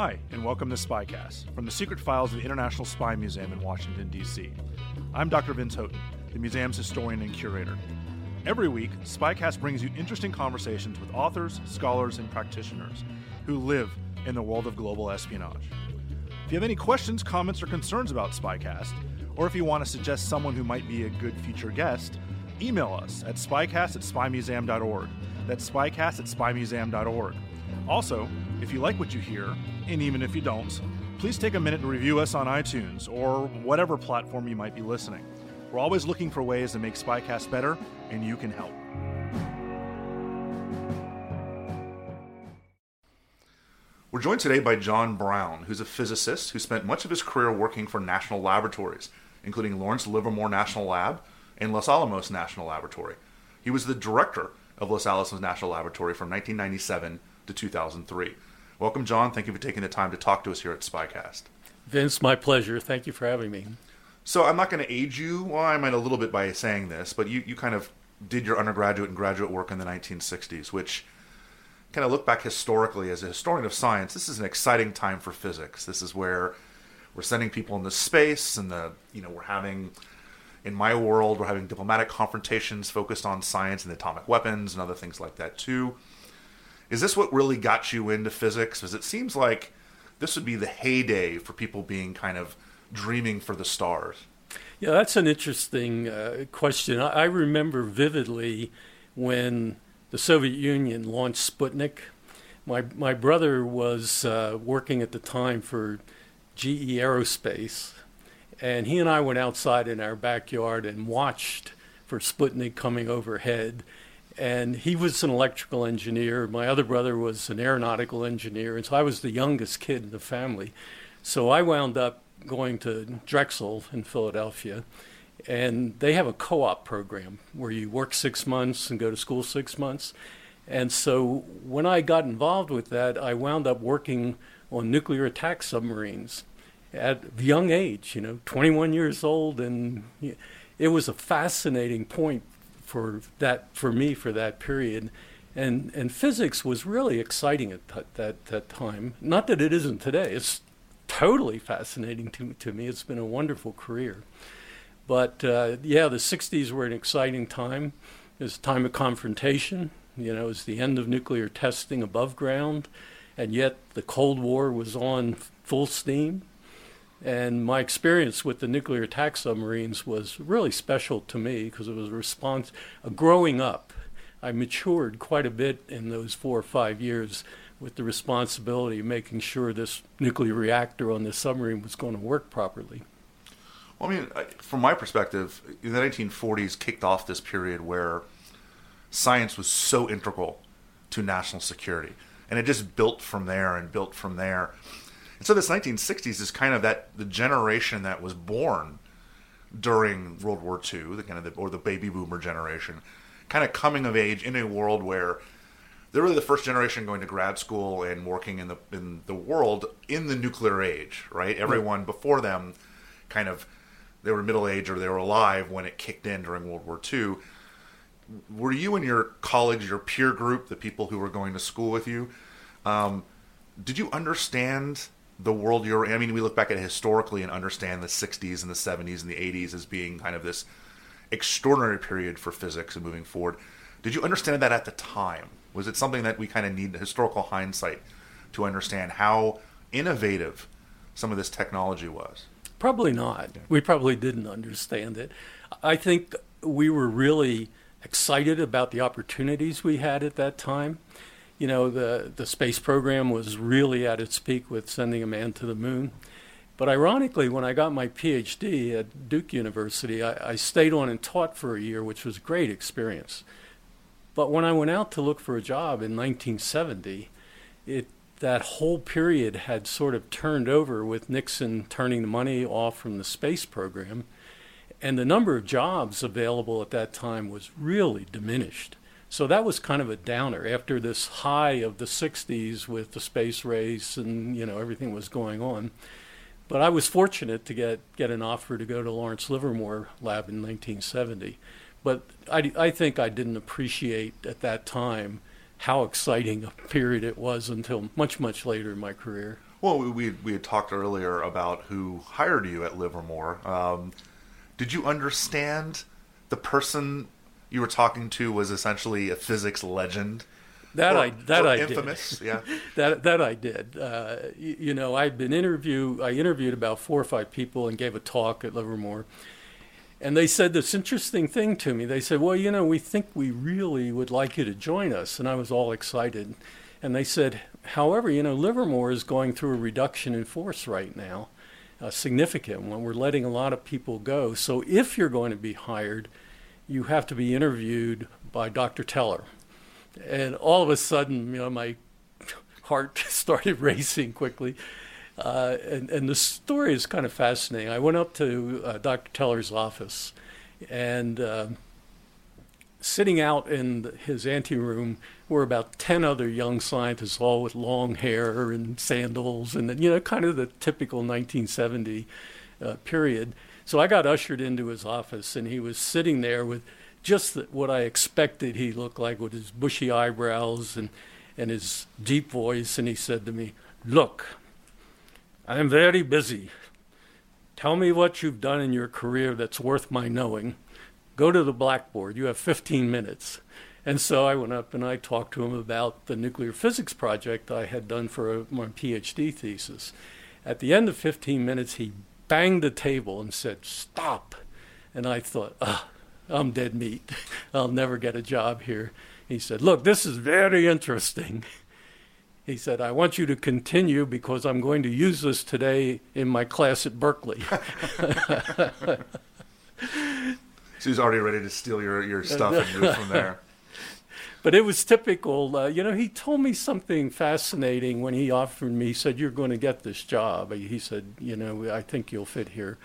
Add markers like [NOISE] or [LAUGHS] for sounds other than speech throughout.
Hi, and welcome to Spycast from the secret files of the International Spy Museum in Washington, D.C. I'm Dr. Vince Houghton, the museum's historian and curator. Every week, Spycast brings you interesting conversations with authors, scholars, and practitioners who live in the world of global espionage. If you have any questions, comments, or concerns about Spycast, or if you want to suggest someone who might be a good future guest, email us at spycast at spymuseum.org. That's spycast at spymuseum.org. Also, if you like what you hear, and even if you don't, please take a minute to review us on iTunes or whatever platform you might be listening. We're always looking for ways to make Spycast better, and you can help. We're joined today by John Browne, who's a physicist who spent much of his career working for national laboratories, including Lawrence Livermore National Lab and Los Alamos National Laboratory. He was the director of Los Alamos National Laboratory from 1997 to 2003. Welcome, John. Thank you for taking the time to talk to us here at Spycast. Vince, my pleasure. Thank you for having me. So I'm not going to age you. Well, I might a little bit by saying this, but you, you kind of did your undergraduate and graduate work in the 1960s, which kind of look back historically as a historian of science. This is an exciting time for physics. This is where we're sending people into space, and the you know we're having in my world we're having diplomatic confrontations focused on science and atomic weapons and other things like that too. Is this what really got you into physics? Because it seems like this would be the heyday for people being kind of dreaming for the stars. Yeah, that's an interesting uh, question. I, I remember vividly when the Soviet Union launched Sputnik. My my brother was uh, working at the time for GE Aerospace, and he and I went outside in our backyard and watched for Sputnik coming overhead. And he was an electrical engineer. My other brother was an aeronautical engineer, and so I was the youngest kid in the family. So I wound up going to Drexel in Philadelphia, and they have a co-op program where you work six months and go to school six months. And so when I got involved with that, I wound up working on nuclear attack submarines at a young age, you know, 21 years old, and it was a fascinating point for that for me for that period. And and physics was really exciting at that that, that time. Not that it isn't today. It's totally fascinating to to me. It's been a wonderful career. But uh, yeah, the 60s were an exciting time. It was a time of confrontation. You know, it was the end of nuclear testing above ground, and yet the Cold War was on full steam. And my experience with the nuclear attack submarines was really special to me because it was a response, a growing up. I matured quite a bit in those four or five years with the responsibility of making sure this nuclear reactor on this submarine was going to work properly. Well, I mean, from my perspective, the 1940s kicked off this period where science was so integral to national security, and it just built from there and built from there. And so this 1960s is kind of that the generation that was born during World War II, the kind of the, or the baby boomer generation, kind of coming of age in a world where they're really the first generation going to grad school and working in the in the world in the nuclear age, right? Everyone before them kind of they were middle age or they were alive when it kicked in during World War II. Were you and your colleagues, your peer group, the people who were going to school with you, um, did you understand the world you're in? I mean, we look back at it historically and understand the 60s and the 70s and the 80s as being kind of this extraordinary period for physics and moving forward. Did you understand that at the time? Was it something that we kind of need historical hindsight to understand how innovative some of this technology was? Probably not. We probably didn't understand it. I think we were really excited about the opportunities we had at that time. You know, the, the space program was really at its peak with sending a man to the moon. But ironically, when I got my PhD at Duke University, I, I stayed on and taught for a year, which was a great experience. But when I went out to look for a job in 1970, it that whole period had sort of turned over with Nixon turning the money off from the space program, and the number of jobs available at that time was really diminished. So that was kind of a downer after this high of the 60s with the space race and you know everything was going on. But I was fortunate to get, get an offer to go to Lawrence Livermore Lab in 1970. But I, I think I didn't appreciate at that time how exciting a period it was until much, much later in my career. Well, we, we had talked earlier about who hired you at Livermore. Um, did you understand the person you were talking to was essentially a physics legend? That or, I that I infamous, did. yeah. [LAUGHS] that that I did. Uh, you, you, know, I'd been interview. I interviewed about four or five people and gave a talk at Livermore, and they said this interesting thing to me. They said, "Well, you know, we think we really would like you to join us," and I was all excited. And they said, "However, you know, Livermore is going through a reduction in force right now, a significant one. We're letting a lot of people go. So if you're going to be hired, you have to be interviewed by Dr. Teller." And all of a sudden, you know, my heart [LAUGHS] started racing quickly. Uh, and, and the story is kind of fascinating. I went up to uh, Dr. Teller's office, and uh, sitting out in his anteroom were about 10 other young scientists, all with long hair and sandals, and, you know, kind of the typical 1970 uh, period. So I got ushered into his office, and he was sitting there with just what I expected he looked like with his bushy eyebrows and, and his deep voice. And he said to me, Look, I am very busy. Tell me what you've done in your career that's worth my knowing. Go to the blackboard. You have 15 minutes. And so I went up and I talked to him about the nuclear physics project I had done for a, my PhD thesis. At the end of 15 minutes, he banged the table and said, Stop. And I thought, ah, I'm dead meat. [LAUGHS] I'll never get a job here. He said, Look, this is very interesting. He said, I want you to continue because I'm going to use this today in my class at Berkeley. [LAUGHS] so he's already ready to steal your, your stuff and move from there. [LAUGHS] But it was typical. Uh, you know, he told me something fascinating when he offered me, he said, You're going to get this job. He said, You know, I think you'll fit here.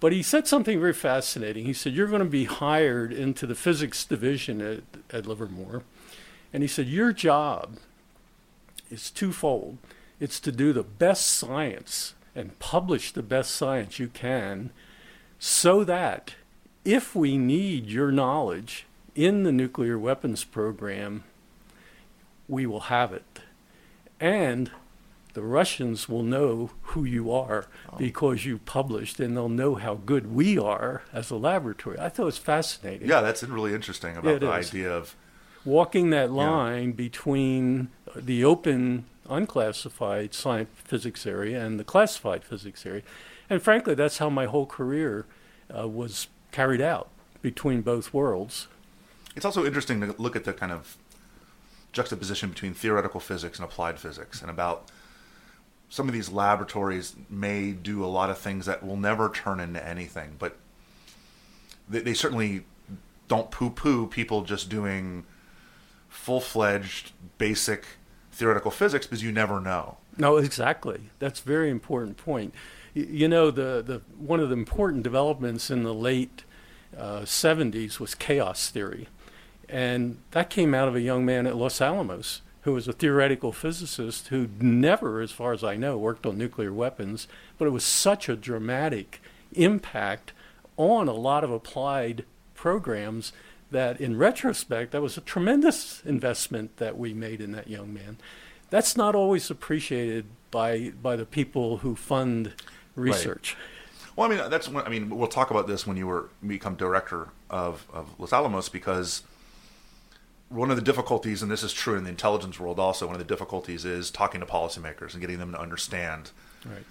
But he said something very fascinating. He said, You're going to be hired into the physics division at, at Livermore. And he said, Your job is twofold it's to do the best science and publish the best science you can so that if we need your knowledge in the nuclear weapons program, we will have it. And the Russians will know who you are oh. because you published, and they'll know how good we are as a laboratory. I thought it was fascinating. Yeah, that's really interesting about it the is. idea of walking that line yeah. between the open, unclassified science physics area and the classified physics area. And frankly, that's how my whole career uh, was carried out between both worlds. It's also interesting to look at the kind of juxtaposition between theoretical physics and applied physics and about some of these laboratories may do a lot of things that will never turn into anything, but they, they certainly don't poo poo people just doing full fledged basic theoretical physics because you never know. No, exactly. That's a very important point. You know, the, the one of the important developments in the late uh, 70s was chaos theory. And that came out of a young man at Los Alamos who was a theoretical physicist who never, as far as I know, worked on nuclear weapons, but it was such a dramatic impact on a lot of applied programs that in retrospect, that was a tremendous investment that we made in that young man. That's not always appreciated by, by the people who fund research. Right. Well, I mean, that's I mean, we'll talk about this when you were become director of, of Los Alamos because one of the difficulties, and this is true in the intelligence world also, one of the difficulties is talking to policymakers and getting them to understand Right.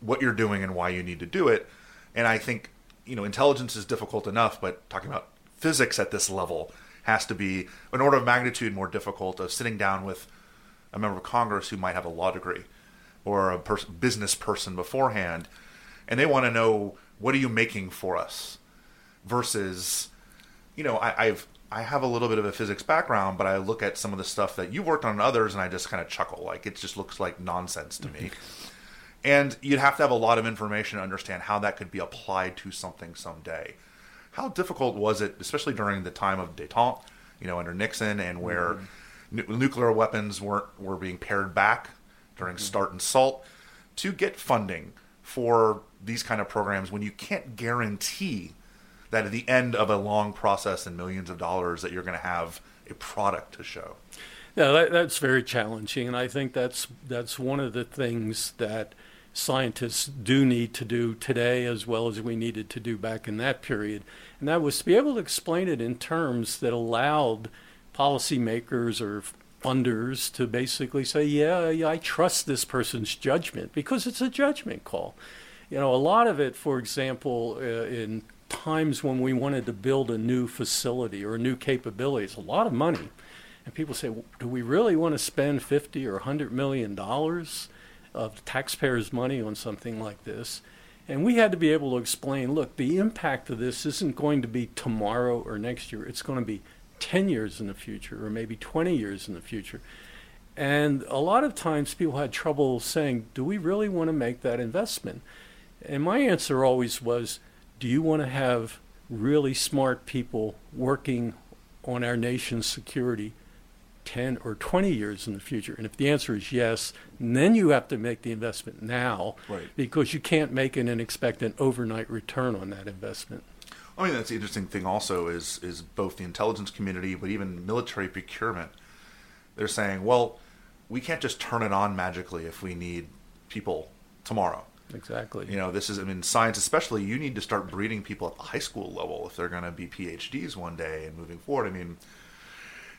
what you're doing and why you need to do it. And I think, you know, intelligence is difficult enough, but talking about physics at this level has to be an order of magnitude more difficult of sitting down with a member of Congress who might have a law degree or a pers- business person beforehand, and they want to know what are you making for us versus, you know, I, I've I have a little bit of a physics background, but I look at some of the stuff that you worked on and others, and I just kind of chuckle. Like it just looks like nonsense to me. Mm-hmm. And you'd have to have a lot of information to understand how that could be applied to something someday. How difficult was it, especially during the time of détente, you know, under Nixon, and where mm-hmm. nu- nuclear weapons weren't were being pared back during mm-hmm. START and SALT, to get funding for these kind of programs when you can't guarantee that at the end of a long process and millions of dollars that you're going to have a product to show. Yeah, that, that's very challenging, and I think that's that's one of the things that scientists do need to do today, as well as we needed to do back in that period, and that was to be able to explain it in terms that allowed policymakers or funders to basically say, "Yeah, yeah, I trust this person's judgment," because it's a judgment call. You know, a lot of it, for example, uh, in times when we wanted to build a new facility or a new capability, it's a lot of money. And people say, do we really want to spend 50 or 100 million dollars of taxpayers' money on something like this? And we had to be able to explain, look, the impact of this isn't going to be tomorrow or next year. It's going to be 10 years in the future or maybe 20 years in the future. And a lot of times people had trouble saying, do we really want to make that investment? And my answer always was, do you want to have really smart people working on our nation's security 10 or 20 years in the future? And if the answer is yes, then you have to make the investment now Right. because you can't make it and expect an overnight return on that investment. I mean, that's the interesting thing. Also, is is both the intelligence community, but even military procurement. They're saying, well, we can't just turn it on magically if we need people tomorrow. Exactly. You know, this is, I mean, science especially, you need to start breeding people at the high school level if they're going to be PhDs one day and moving forward. I mean,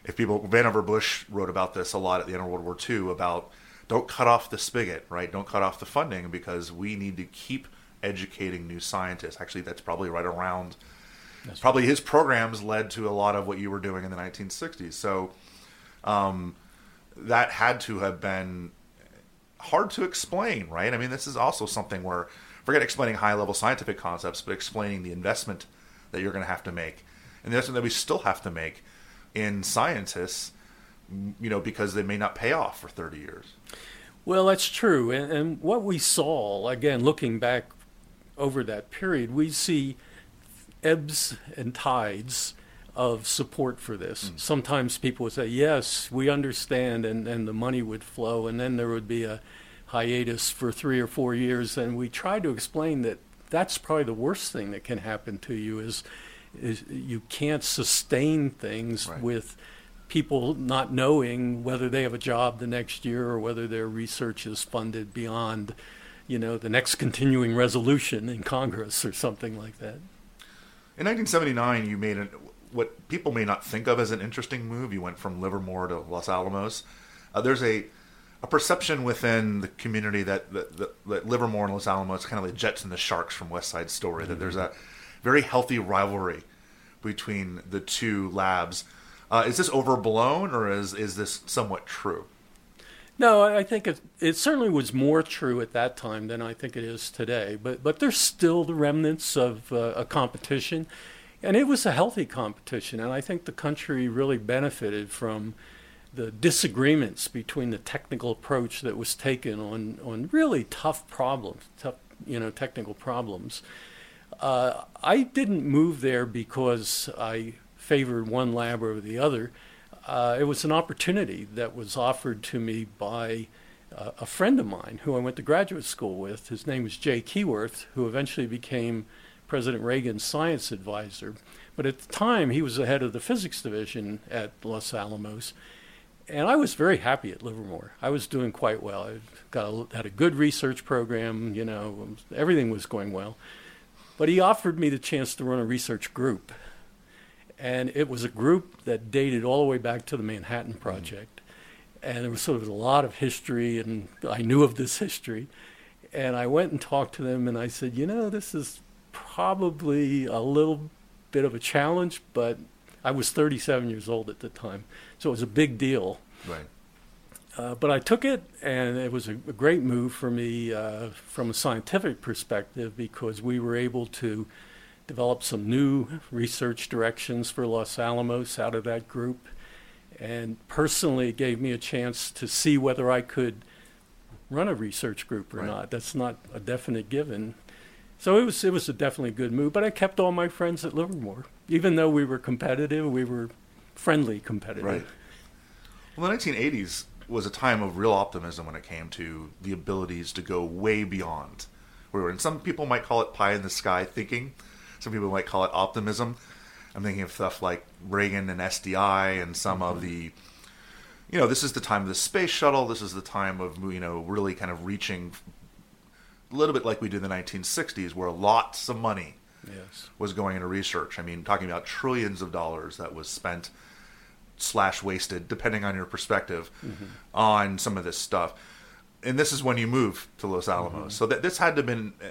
if people, Vannevar Bush wrote about this a lot at the end of World War II about don't cut off the spigot, right? Don't cut off the funding because we need to keep educating new scientists. Actually, that's probably right around, probably his programs led to a lot of what you were doing in the 1960s. So um, that had to have been hard to explain, right? I mean, this is also something where forget explaining high level scientific concepts, but explaining the investment that you're going to have to make, and the investment that we still have to make in scientists, you know, because they may not pay off for 30 years. Well, that's true. And, and what we saw, again, looking back over that period, we see ebbs and tides of support for this. Mm. Sometimes people would say, yes, we understand, and, and the money would flow, and then there would be a hiatus for three or four years. And we try to explain that that's probably the worst thing that can happen to you is, is you can't sustain things Right. with people not knowing whether they have a job the next year or whether their research is funded beyond, you know, the next continuing resolution in Congress or something like that. In 1979, you made an, what people may not think of as an interesting move. You went from Livermore to Los Alamos. Uh, there's a a perception within the community that, that, that, that Livermore and Los Alamos kind of like Jets and the Sharks from West Side Story. That there's a very healthy rivalry between the two labs. Uh, is this overblown, or is is this somewhat true? No, I I think it, it certainly was more true at that time than I think it is today. But but there's still the remnants of uh, a competition, and it was a healthy competition. And I think the country really benefited from the disagreements between the technical approach that was taken on on really tough problems, tough you know technical problems. Uh, I didn't move there because I favored one lab over the other. Uh, it was an opportunity that was offered to me by uh, a friend of mine who I went to graduate school with. His name was Jay Keyworth, who eventually became President Reagan's science advisor. But at the time, he was the head of the physics division at Los Alamos. And I was very happy at Livermore. I was doing quite well. I got a, had a good research program. You know, everything was going well. But he offered me the chance to run a research group, and it was a group that dated all the way back to the Manhattan mm-hmm. Project. And there was sort of a lot of history, and I knew of this history. And I went and talked to them, and I said, you know, this is probably a little bit of a challenge, but I was 37 years old at the time, so it was a big deal. Right. Uh, but I took it, and it was a, a great move for me uh, from a scientific perspective because we were able to develop some new research directions for Los Alamos out of that group. And personally, it gave me a chance to see whether I could run a research group or Right. not. That's not a definite given. So it was it was a definitely good move. But I kept all my friends at Livermore, even though we were competitive. We were friendly competitive. Right. Well, the 1980s was a time of real optimism when it came to the abilities to go way beyond. Where we were, and some people might call it pie in the sky thinking. Some people might call it optimism. I'm thinking of stuff like Reagan and SDI and some of the, you know, this is the time of the space shuttle. This is the time of, you know, really kind of reaching little bit like we did in the 1960s, where lots of money Yes. was going into research. I mean, talking about trillions of dollars that was spent slash wasted, depending on your perspective, on some of this stuff. And this is when you move to Los Alamos. So that this had to have been. uh,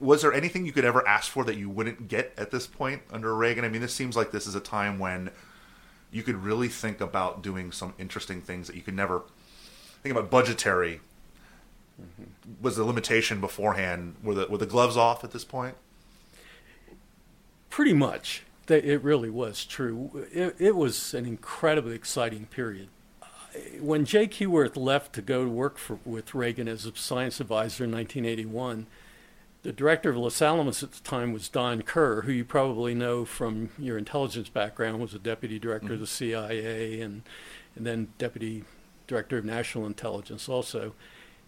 Was there anything you could ever ask for that you wouldn't get at this point under Reagan? I mean, this seems like this is a time when you could really think about doing some interesting things that you could never think about. Budgetary was the limitation beforehand. Were the were the gloves off at this point? Pretty much. That it really was true. It, it was an incredibly exciting period. When Jay Keyworth left to go to work for, with Reagan as a science advisor in 1981, the director of Los Alamos at the time was Don Kerr, who you probably know from your intelligence background, was a deputy director of the mm-hmm. CIA and, and then deputy director of national intelligence also.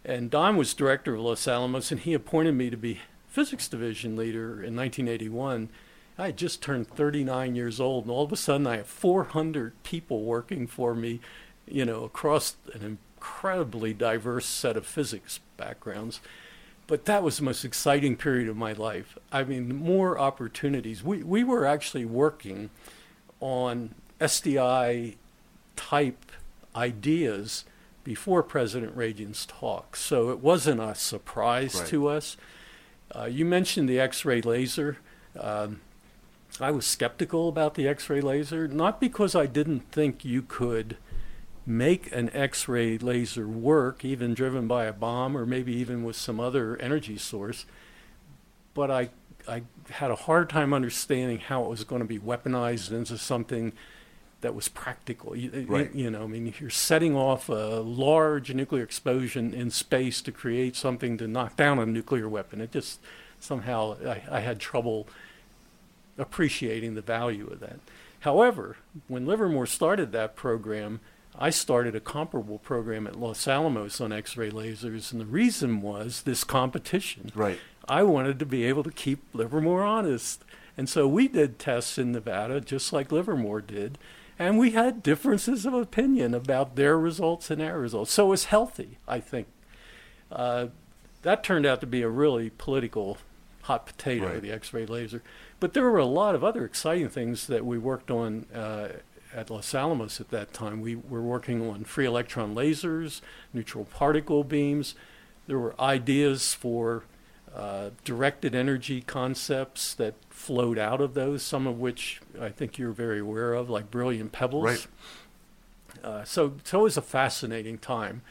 And Don was director of Los Alamos, and he appointed me to be physics division leader in 1981. I had just turned 39 years old, and all of a sudden I have 400 people working for me, you know, across an incredibly diverse set of physics backgrounds. But that was the most exciting period of my life. I mean, more opportunities. We, we were actually working on SDI type ideas before President Reagan's talk. So it wasn't a surprise Right. to us. Uh, you mentioned the X ray laser. Um, I was skeptical about the X ray laser, not because I didn't think you could make an X ray laser work, even driven by a bomb or maybe even with some other energy source, but I, I had a hard time understanding how it was going to be weaponized into something that was practical. You, Right. you know, I mean, if you're setting off a large nuclear explosion in space to create something to knock down a nuclear weapon, it just somehow I, I had trouble appreciating the value of that. However, when Livermore started that program, I started a comparable program at Los Alamos on X ray lasers, and the reason was this competition. Right. I wanted to be able to keep Livermore honest. And so we did tests in Nevada just like Livermore did. And we had differences of opinion about their results and our results. So it was healthy, I think. Uh, that turned out to be a really political hot potato, Right. the X ray laser. But there were a lot of other exciting things that we worked on uh, at Los Alamos at that time. We were working on free electron lasers, neutral particle beams. There were ideas for uh, directed energy concepts that flowed out of those, some of which I think you're very aware of, like brilliant pebbles. Right. Uh, so, so it was a fascinating time.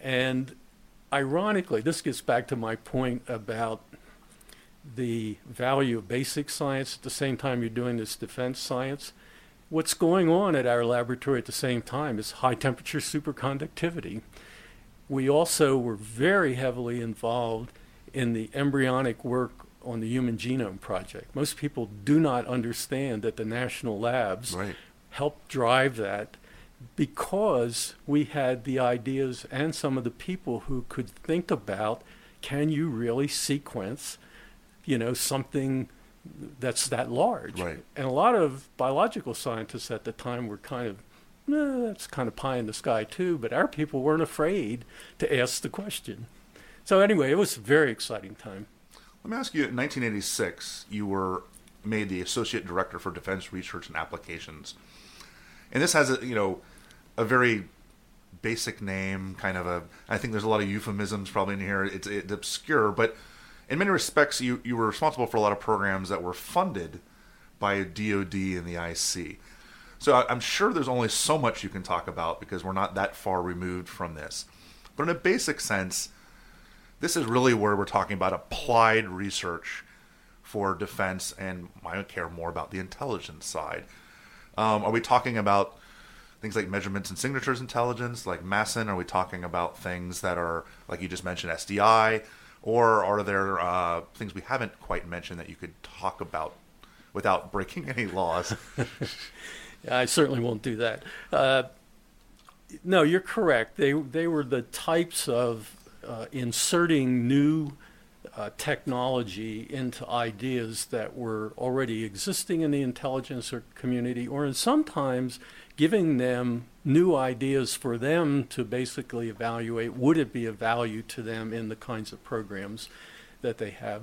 And ironically, this gets back to my point about the value of basic science at the same time you're doing this defense science. What's going on at our laboratory at the same time is high temperature superconductivity. We also were very heavily involved in the embryonic work on the Human Genome Project. Most people do not understand that the national labs Right. helped drive that because we had the ideas and some of the people who could think about can you really sequence you know something that's that large Right. and a lot of biological scientists at the time were kind of eh, that's kind of pie in the sky too. But our people weren't afraid to ask the question. So anyway, it was a very exciting time. Let me ask you: In 1986, you were made the associate director for defense research and applications, and this has a you know a very basic name, kind of a. I think there's a lot of euphemisms probably in here. It's, it's obscure, but in many respects, you you were responsible for a lot of programs that were funded by DoD and the IC. So I'm sure there's only so much you can talk about because we're not that far removed from this. But in a basic sense, this is really where we're talking about applied research for defense, and I care more about the intelligence side. Um, are we talking about things like measurements and signatures intelligence, like MASINT? Are we talking about things that are, like you just mentioned, SDI? Or are there uh, things we haven't quite mentioned that you could talk about without [LAUGHS] breaking any laws? [LAUGHS] I certainly won't do that. Uh, no, you're correct. They they were the types of uh, inserting new uh, technology into ideas that were already existing in the intelligence community, or in sometimes giving them new ideas for them to basically evaluate would it be of value to them in the kinds of programs that they have.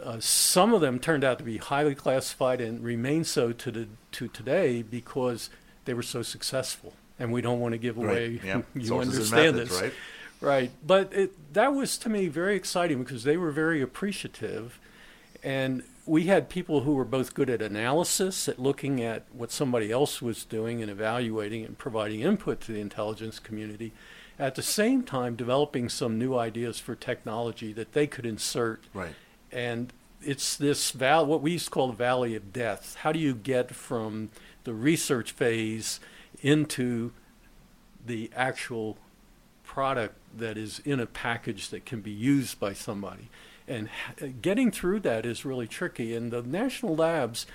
Uh, some of them turned out to be highly classified and remain so to, the, to today because they were so successful. And we don't want to give away, right. yeah. [LAUGHS] you Sources understand methods, this. Right? Right. But it, that was to me very exciting because they were very appreciative. And we had people who were both good at analysis, at looking at what somebody else was doing and evaluating and providing input to the intelligence community, at the same time developing some new ideas for technology that they could insert. Right. And it's this val what we used to call the valley of death. How do you get from the research phase into the actual product that is in a package that can be used by somebody? and getting through that is really tricky. And the national labs,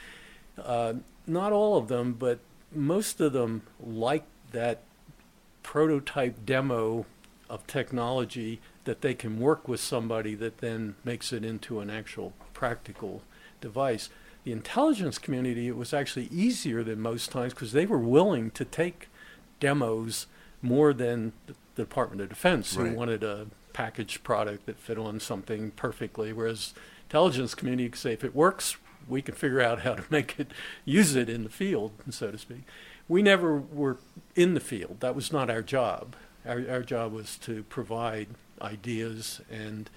uh, not all of them, but most of them like that prototype demo of technology that they can work with somebody that then makes it into an actual practical device. The intelligence community, it was actually easier than most times because they were willing to take demos more than the Department of Defense, right. who wanted a packaged product that fit on something perfectly. Whereas intelligence community could say if it works, we can figure out how to [LAUGHS] make it use it in the field, so to speak. We never were in the field. That was not our job. Our, our job was to provide ideas and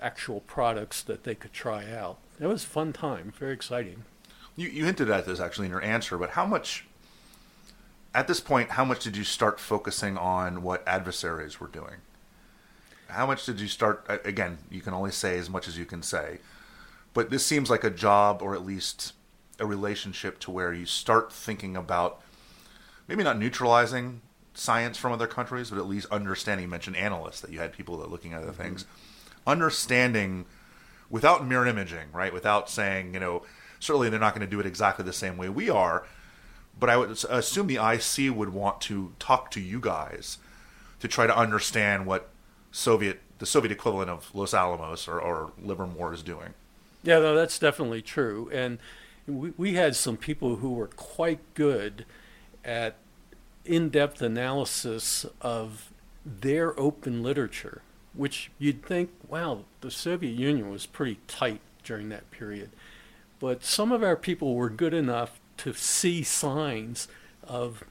actual products that they could try out. It was a fun time, very exciting. You, you hinted at this actually in your answer, but how much, at this point, how much did you start focusing on what adversaries were doing? how much did you start? Again, you can only say as much as you can say, but this seems like a job or at least a relationship to where you start thinking about maybe not neutralizing science from other countries, but at least understanding. You mentioned analysts that you had people that looking at other mm-hmm. things, understanding without mirror imaging, right? Without saying, you know, certainly they're not going to do it exactly the same way we are, but I would assume the IC would want to talk to you guys to try to understand what Soviet the Soviet equivalent of Los Alamos or, or Livermore is doing. Yeah, no, that's definitely true. And we, we had some people who were quite good at in depth analysis of their open literature, which you'd think, wow, the Soviet Union was pretty tight during that period. But some of our people were good enough to see signs of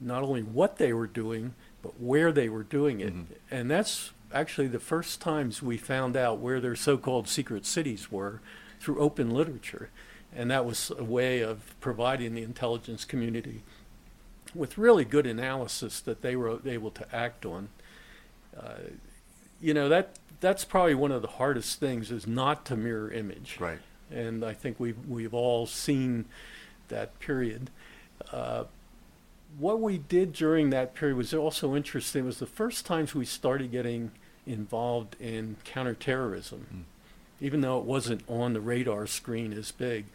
not only what they were doing, but where they were doing it. Mm-hmm. And that's actually the first times we found out where their so called secret cities were through open literature. And that was a way of providing the intelligence community with really good analysis that they were able to act on. Uh, you know that that's probably one of the hardest things is not to mirror image. Right. And I think we've we've all seen that period. Uh, what we did during that period was also interesting. It was the first times we started getting involved in counterterrorism, mm. even though it wasn't on the radar screen as big.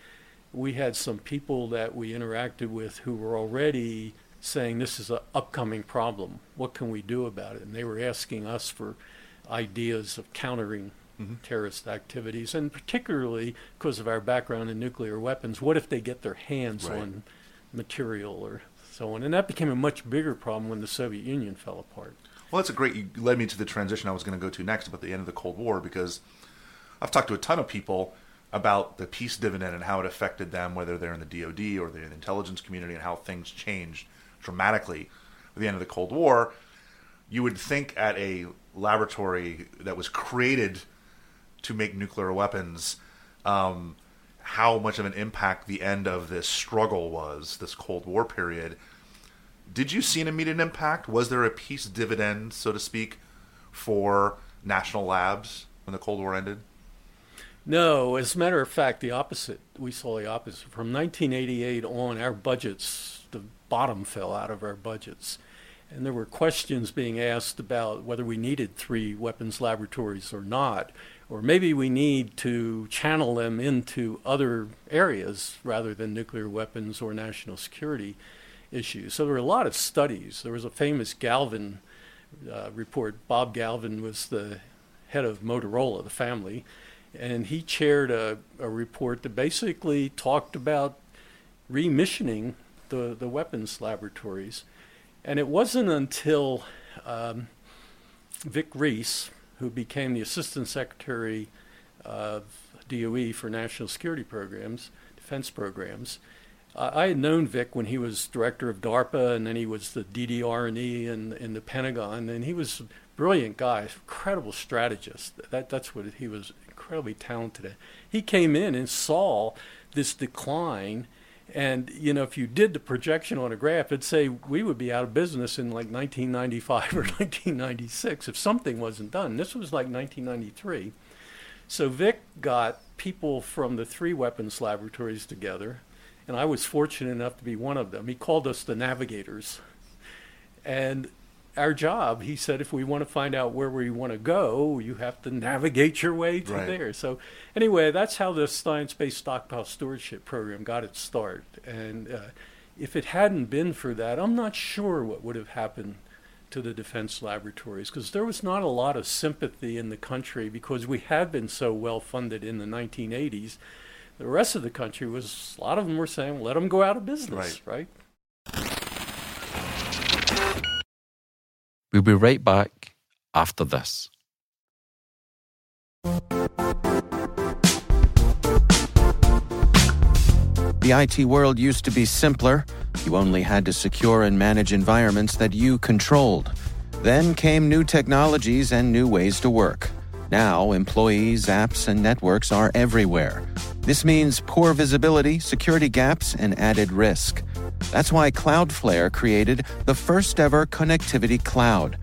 We had some people that we interacted with who were already saying this is an upcoming problem. What can we do about it? And they were asking us for ideas of countering mm-hmm. terrorist activities, and particularly because of our background in nuclear weapons. What if they get their hands right. on material or so on. And that became a much bigger problem when the Soviet Union fell apart. Well, that's a great. You led me to the transition I was going to go to next about the end of the Cold War because I've talked to a ton of people about the peace dividend and how it affected them, whether they're in the DoD or the intelligence community, and how things changed dramatically at the end of the Cold War. You would think at a laboratory that was created to make nuclear weapons, um, how much of an impact the end of this struggle was, this Cold War period. Did you see an immediate impact? Was there a peace dividend, so to speak, for national labs when the Cold War ended? No, as a matter of fact, the opposite. We saw the opposite. From 1988 on, our budgets, the bottom fell out of our budgets. And there were questions being asked about whether we needed three weapons laboratories or not, or maybe we need to channel them into other areas rather than nuclear weapons or national security issues. So there were a lot of studies. There was a famous Galvin uh, report. Bob Galvin was the head of Motorola, the family and he chaired a, a report that basically talked about remissioning the, the weapons laboratories. And it wasn't until um, Vic Reis, who became the Assistant Secretary of DOE for National Security Programs, Defense Programs, uh, I had known Vic when he was director of DARPA, and then he was the DDR&E in, in the Pentagon, and he was a brilliant guy, incredible strategist. That, that's what he was incredibly talented. at. He came in and saw this decline. And, you know, if you did the projection on a graph, it'd say we would be out of business in like 1995 [LAUGHS] or 1996 if something wasn't done. This was like 1993. So Vic got people from the three weapons laboratories together, and I was fortunate enough to be one of them. He called us the navigators. And our job, he said, if we want to find out where we want to go, you have to navigate your way to right. there. So, anyway, that's how the Science Based Stockpile Stewardship Program got its start. And uh, if it hadn't been for that, I'm not sure what would have happened to the defense laboratories because there was not a lot of sympathy in the country because we had been so well funded in the 1980s. The rest of the country was, a lot of them were saying, let them go out of business, right? right? We'll be right back after this. The IT world used to be simpler. You only had to secure and manage environments that you controlled. Then came new technologies and new ways to work. Now, employees, apps, and networks are everywhere. This means poor visibility, security gaps, and added risk. That's why Cloudflare created the first ever connectivity cloud.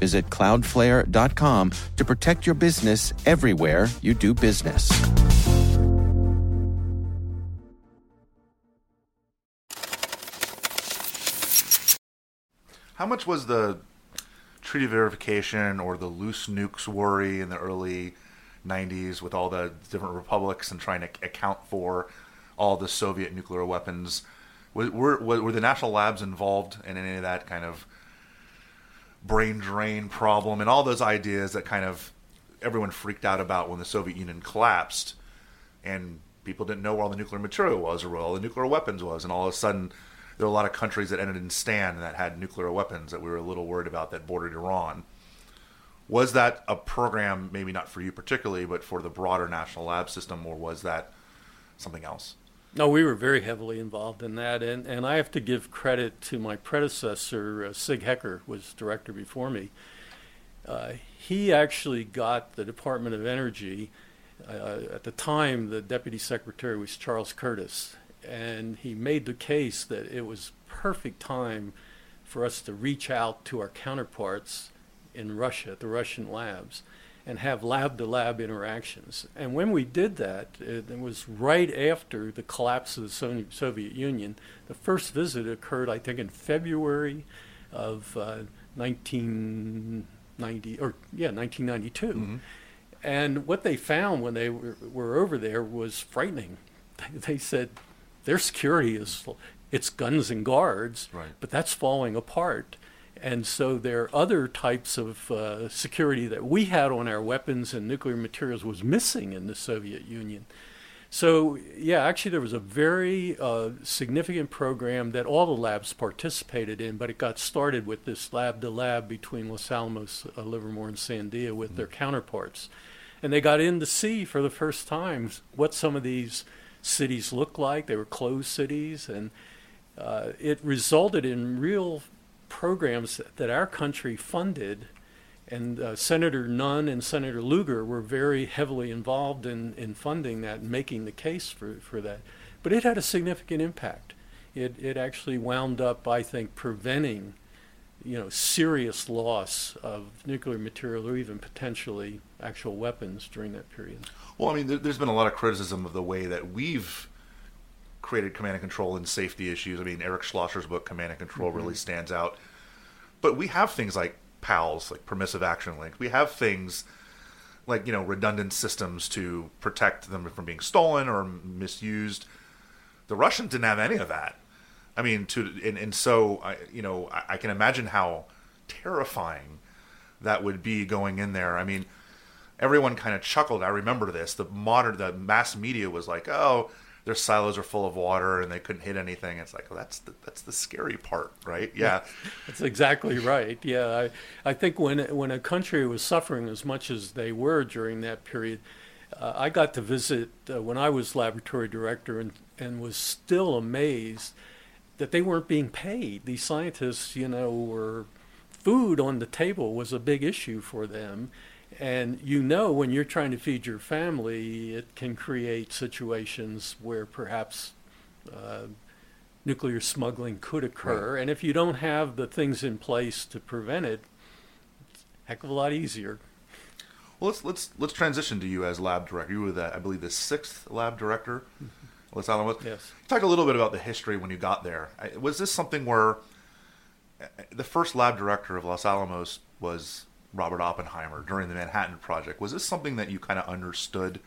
Visit cloudflare.com to protect your business everywhere you do business. How much was the treaty verification or the loose nukes worry in the early 90s with all the different republics and trying to account for all the Soviet nuclear weapons? Were, were, were the national labs involved in any of that kind of brain drain problem and all those ideas that kind of everyone freaked out about when the Soviet Union collapsed and people didn't know where all the nuclear material was or where all the nuclear weapons was and all of a sudden there were a lot of countries that ended in stand that had nuclear weapons that we were a little worried about that bordered Iran. Was that a program, maybe not for you particularly, but for the broader national lab system, or was that something else? No, we were very heavily involved in that, and, and I have to give credit to my predecessor, uh, Sig Hecker, was director before me. Uh, he actually got the Department of Energy. Uh, at the time, the deputy secretary was Charles Curtis, and he made the case that it was perfect time for us to reach out to our counterparts in Russia, the Russian labs, and have lab to lab interactions. And when we did that, it, it, was right after the collapse of the Soviet Union. The first visit occurred, I think, in February of uh, 1990, or yeah, 1992. Mm-hmm. And what they found when they were, were over there was frightening. [LAUGHS] They said their security is it's guns and guards, right. but that's falling apart. And so there are other types of uh, security that we had on our weapons and nuclear materials was missing in the Soviet Union. So, yeah, actually, there was a very uh, significant program that all the labs participated in, but it got started with this lab to lab between Los Alamos, uh, Livermore, and Sandia with mm-hmm. their counterparts. And they got in to see for the first time what some of these cities looked like. They were closed cities, and uh, it resulted in real programs that our country funded and uh, Senator Nunn and Senator Lugar were very heavily involved in, in funding that and making the case for, for that. But it had a significant impact. It, it actually wound up, I think, preventing you know, serious loss of nuclear material or even potentially actual weapons during that period. Well, I mean, there, has been a lot of criticism of the way that we've created command and control and safety issues. I mean, Eric Schlosser's book, Command and Control, mm-hmm. really stands out. But we have things like PALs, like permissive action link. We have things like you know redundant systems to protect them from being stolen or misused. The Russians didn't have any of that. I mean, to and, and so I, you know, I, I can imagine how terrifying that would be going in there. I mean, everyone kind of chuckled. I remember this. The modern, the mass media was like, "Oh, their silos are full of water and they couldn't hit anything. It's like, well, that's the, that's the scary part, right? Yeah, [LAUGHS] that's exactly right. Yeah, I, I think when when a country was suffering as much as they were during that period, uh, I got to visit uh, when I was laboratory director and and was still amazed that they weren't being paid. These scientists, you know, were food on the table was a big issue for them and you know when you're trying to feed your family, it can create situations where perhaps uh, nuclear smuggling could occur. Right. And if you don't have the things in place to prevent it, it's a heck of a lot easier. Well, let's let's let's transition to you as lab director. You were the, I believe, the sixth lab director. Los Alamos. Yes. Talk a little bit about the history when you got there. Was this something where uh, the first lab director of Los Alamos was Robert Oppenheimer during the Manhattan Project. Was this something that you kind of understood?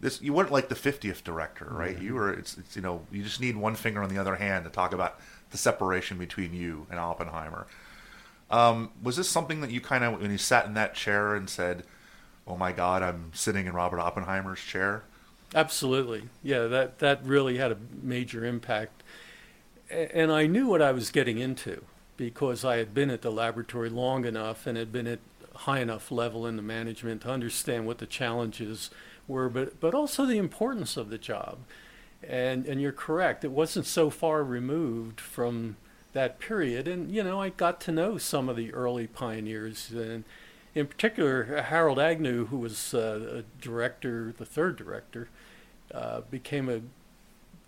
This you weren't like the 50th director, right? Mm-hmm. You were. It's, it's you know you just need one finger on the other hand to talk about the separation between you and Oppenheimer. Um, was this something that you kind of when you sat in that chair and said, "Oh my God, I'm sitting in Robert Oppenheimer's chair"? Absolutely, yeah. That that really had a major impact, and I knew what I was getting into because I had been at the laboratory long enough and had been at high enough level in the management to understand what the challenges were, but but also the importance of the job. And and you're correct; it wasn't so far removed from that period. And you know, I got to know some of the early pioneers, and in particular, Harold Agnew, who was uh, a director, the third director, uh, became a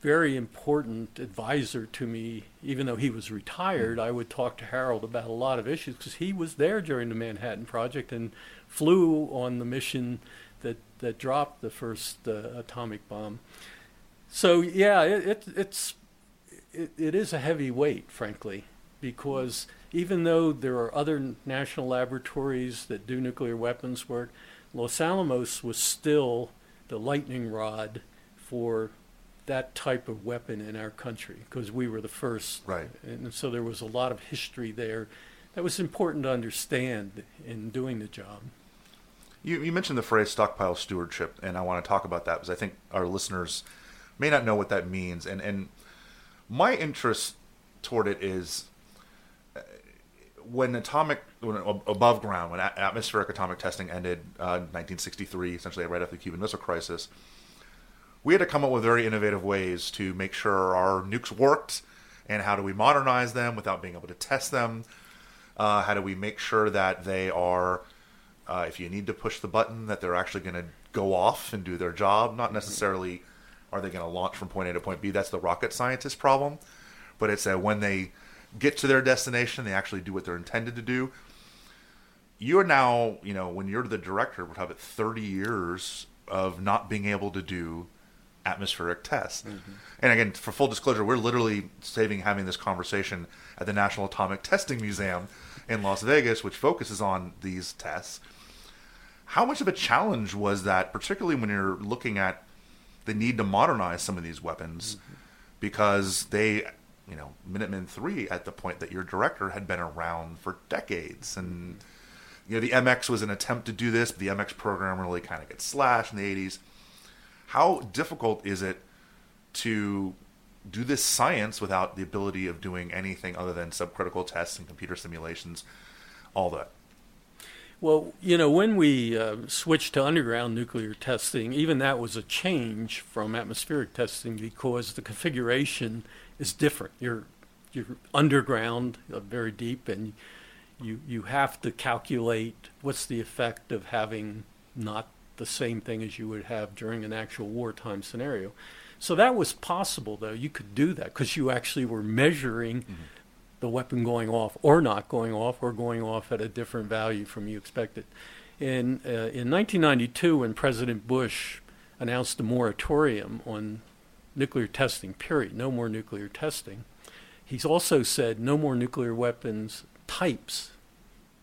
very important advisor to me. Even though he was retired, I would talk to Harold about a lot of issues because he was there during the Manhattan Project and flew on the mission that that dropped the first uh, atomic bomb. So yeah, it, it it's it, it is a heavy weight, frankly, because even though there are other national laboratories that do nuclear weapons work, Los Alamos was still the lightning rod for that type of weapon in our country because we were the first. Right. And so there was a lot of history there that was important to understand in doing the job. You, you mentioned the phrase stockpile stewardship, and I want to talk about that because I think our listeners may not know what that means. And, and my interest toward it is uh, when atomic, when above ground, when atmospheric atomic testing ended uh, 1963, essentially right after the Cuban Missile Crisis we had to come up with very innovative ways to make sure our nukes worked and how do we modernize them without being able to test them. Uh, how do we make sure that they are uh, if you need to push the button that they're actually going to go off and do their job. Not necessarily are they going to launch from point a to point b. That's the rocket scientist problem. But it's that when they get to their destination they actually do what they're intended to do. You're now you know when you're the director have it 30 years of not being able to do atmospheric tests. Mm-hmm. And again, for full disclosure, we're literally saving having this conversation at the National Atomic Testing Museum in Las Vegas, which focuses on these tests. How much of a challenge was that, particularly when you're looking at the need to modernize some of these weapons, mm-hmm. because they, you know, Minuteman Three at the point that your director had been around for decades, and you know the MX was an attempt to do this, but the MX program really kind of gets slashed in the 80s How difficult is it to do this science without the ability of doing anything other than subcritical tests and computer simulations, all that? Well, you know, when we uh, switched to underground nuclear testing, even that was a change from atmospheric testing because the configuration is different. You're you're underground, uh, very deep, and you you have to calculate what's the effect of having not the same thing as you would have during an actual wartime scenario. So that was possible, though. You could do that because you actually were measuring mm-hmm the weapon going off or not going off or going off at a different value from you expected. In, uh, in 1992, when President Bush announced a moratorium on nuclear testing, period, no more nuclear testing, he's also said no more nuclear weapons types.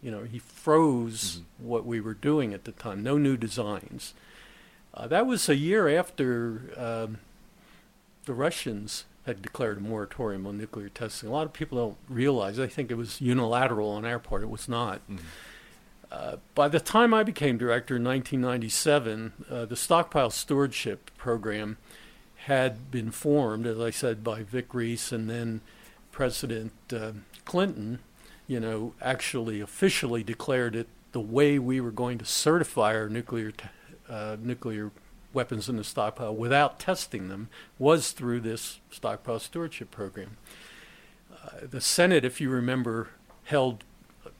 You know, he froze mm-hmm. what we were doing at the time, no new designs. Uh, that was a year after um, the Russians had declared a moratorium on nuclear testing. A lot of people don't realize. They think it was unilateral on our part. It was not. Mm-hmm. Uh, by the time I became director in 1997, uh, the stockpile stewardship program had been formed, as I said, by Vic Reis and then President uh, Clinton. You know, actually officially declared it the way we were going to certify our nuclear t- uh, nuclear weapons in the stockpile without testing them was through this stockpile stewardship program. Uh, the Senate, if you remember, held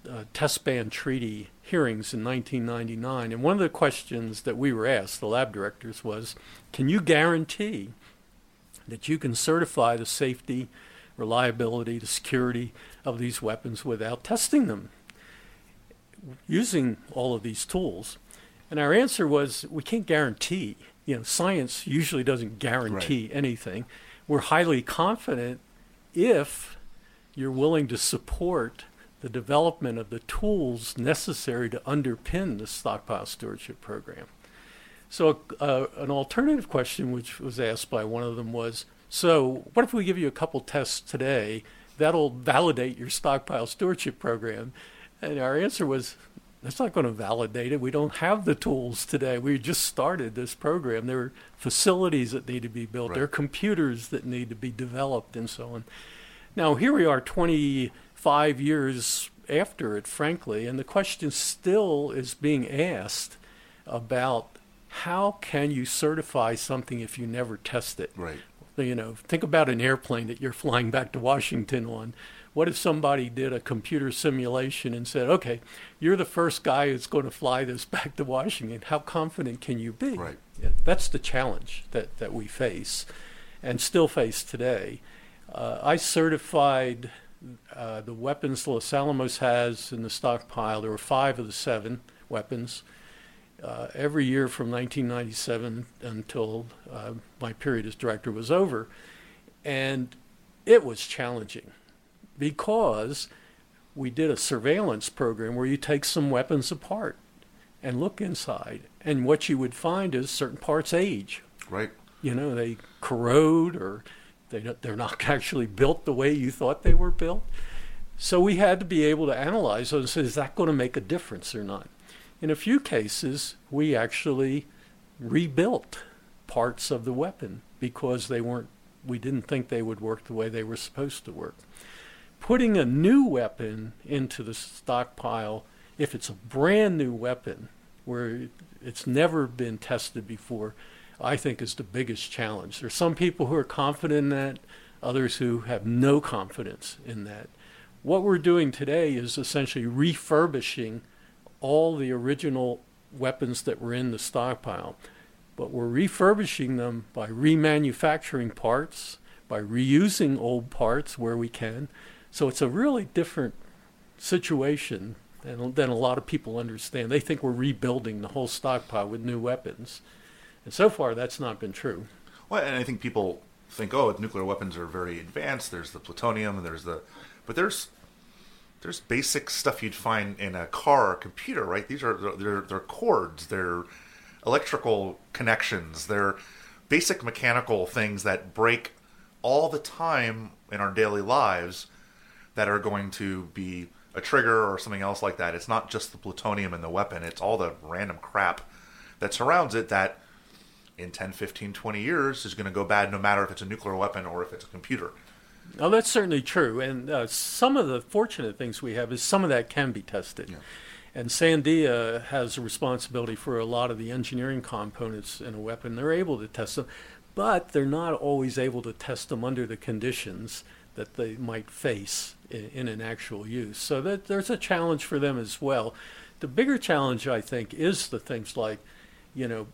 uh, test ban treaty hearings in 1999, and one of the questions that we were asked, the lab directors, was Can you guarantee that you can certify the safety, reliability, the security of these weapons without testing them? Using all of these tools. And our answer was we can't guarantee. You know, science usually doesn't guarantee right. anything. We're highly confident if you're willing to support the development of the tools necessary to underpin the stockpile stewardship program. So, uh, an alternative question, which was asked by one of them, was So, what if we give you a couple tests today that'll validate your stockpile stewardship program? And our answer was that's not going to validate it. We don't have the tools today. We just started this program. There are facilities that need to be built. Right. There are computers that need to be developed, and so on. Now here we are, 25 years after it, frankly, and the question still is being asked about how can you certify something if you never test it? Right. You know, think about an airplane that you're flying back to Washington on. What if somebody did a computer simulation and said, okay, you're the first guy who's going to fly this [LAUGHS] back to Washington? How confident can you be? Right. That's the challenge that, that we face and still face today. Uh, I certified uh, the weapons Los Alamos has in the stockpile. There were five of the seven weapons. Uh, every year from 1997 until uh, my period as director was over. And it was challenging because we did a surveillance program where you take some weapons apart and look inside, and what you would find is certain parts age. Right. You know, they corrode or they they're not [LAUGHS] actually built the way you thought they were built. So we had to be able to analyze those and say, is that going to make a difference or not? In a few cases, we actually rebuilt parts of the weapon because they weren't we didn't think they would work the way they were supposed to work putting a new weapon into the stockpile, if it's a brand new weapon where it's never been tested before, I think is the biggest challenge. There's some people who are confident in that, others who have no confidence in that. What we're doing today is essentially refurbishing all the original weapons that were in the stockpile, but we're refurbishing them by remanufacturing parts, by reusing old parts where we can, so it's a really different situation than, than a lot of people understand. They think we're rebuilding the whole stockpile with new weapons. And so far, that's not been true. Well, and I think people think, oh, nuclear weapons are very advanced. There's the plutonium, and there's the, but there's there's basic stuff you'd find in a car or computer, right? These are they're they're cords, they're electrical connections, they're basic mechanical things that break all the time in our daily lives that are going to be a trigger or something else like that. It's not just the plutonium in the weapon, it's all the random crap that surrounds it that in 10, 15, 20 years is going to go bad no matter if it's a nuclear weapon or if it's a computer. Oh, that's certainly true. And uh, some of the fortunate things we have is some of that can be tested. Yeah. And Sandia has a responsibility for a lot of the engineering components in a weapon. They're able to test them, but they're not always able to test them under the conditions that they might face in, in an actual use. So that there's a challenge for them as well. The bigger challenge, I think, is the things like, you know,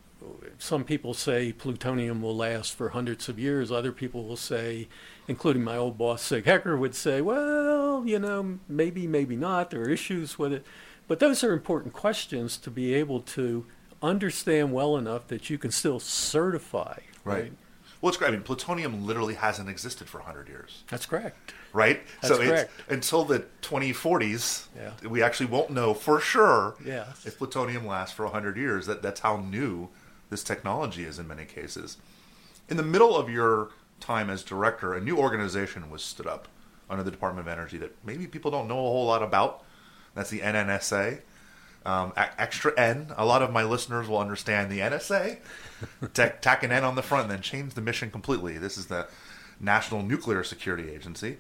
some people say plutonium will last for hundreds of years. Other people will say, including my old boss Sig Hecker, would say, well, you know, maybe, maybe not. There are issues with it. But those are important questions to be able to understand well enough that you can still certify. Right. Right. Well, it's great. I mean, plutonium literally hasn't existed for 100 years, That's correct. right? That's so correct. it's until the 2040s, Yeah. we actually won't know for sure Yes. if plutonium lasts for 100 years. That that's how new this technology is in many cases. In the middle of your time as director, a new organization was stood up under the Department of Energy that maybe people don't know a whole lot about. That's the NNSA. Um, extra N. A lot of my listeners will understand the NSA. [LAUGHS] Tack, tack an N on the front and then change the mission completely. This is the National Nuclear Security Agency.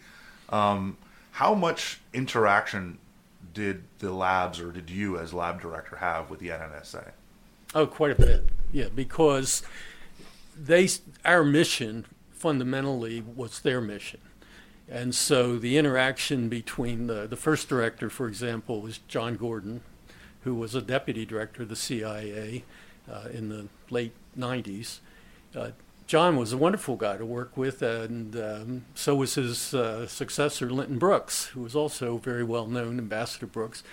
Um, how much interaction did the labs or did you as lab director have with the NNSA? Oh, quite a bit. Yeah, because they our mission fundamentally was their mission. And so the interaction between the, the first director, for example, was John Gordon, who was a deputy director of the CIA uh, in the late 90s. Uh, John was a wonderful guy to work with, and um, so was his uh, successor, Linton Brooks, who was also very well known, Ambassador Brooks.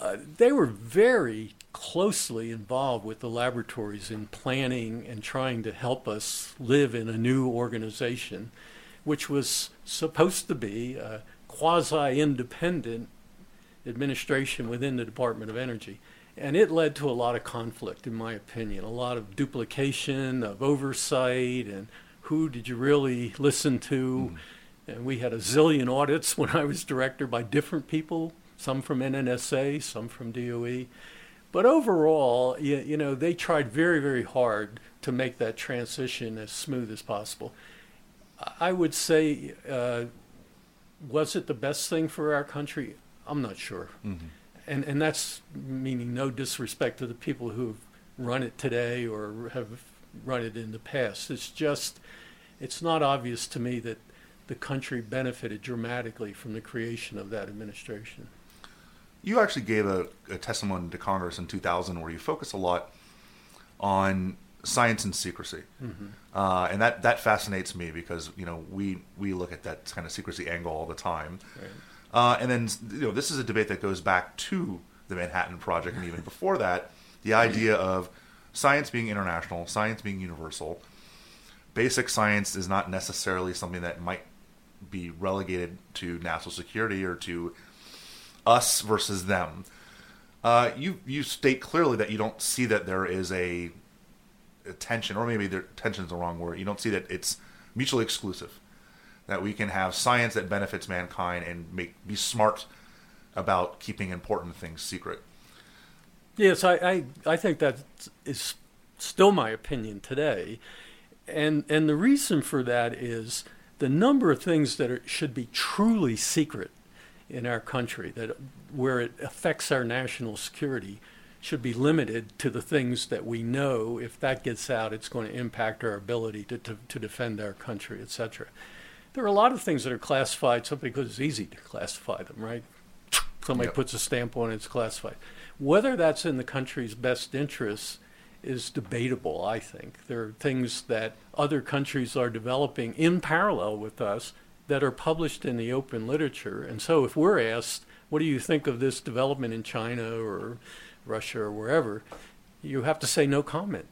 Uh, they were very closely involved with the laboratories in planning and trying to help us live in a new organization, which was supposed to be a quasi independent administration within the Department of Energy. And it led to a lot of conflict, in my opinion, a lot of duplication of oversight and who did you really listen to. And we had a zillion audits [LAUGHS] when I was director by different people, some from NNSA, some from DOE. But overall, you, you know, they tried very, very hard to make that transition as smooth as possible. I would say, uh, was it the best thing for our country? I'm not sure. And, and that's meaning no disrespect to the people who have run it today or have run it in the past. It's just, it's not obvious to me that the country benefited dramatically from the creation of that administration. You actually gave a, a testimony to Congress in 2000 where you focus a lot on science and secrecy, uh, and that that fascinates me because you know we we look at that kind of secrecy angle all the time, uh, and then you know this is a debate that goes back to the Manhattan Project and even before that, the idea of science being international, science being universal. Basic science is not necessarily something that might be relegated to national security or to us versus them. Uh, you you state clearly that you don't see that there is a, a tension, or maybe tension is the wrong word. You don't see that it's mutually exclusive. That we can have science that benefits mankind and make be smart about keeping important things secret. Yes, I, I, I think that is still my opinion today. And, and the reason for that is the number of things that are, should be truly secret in our country, that where it affects our national security, should be limited to the things that we know if that gets out, it's going to impact our ability to, to, to defend our country, etc. There are a lot of things that are classified simply because it's easy to classify them, right? Somebody Yep. puts a stamp on it, it's classified. Whether that's in the country's best interests is debatable, I think. There are things that other countries are developing in parallel with us that are published in the open literature. And so if we're asked, what do you think of this development in China or Russia or wherever, you have to say no comment,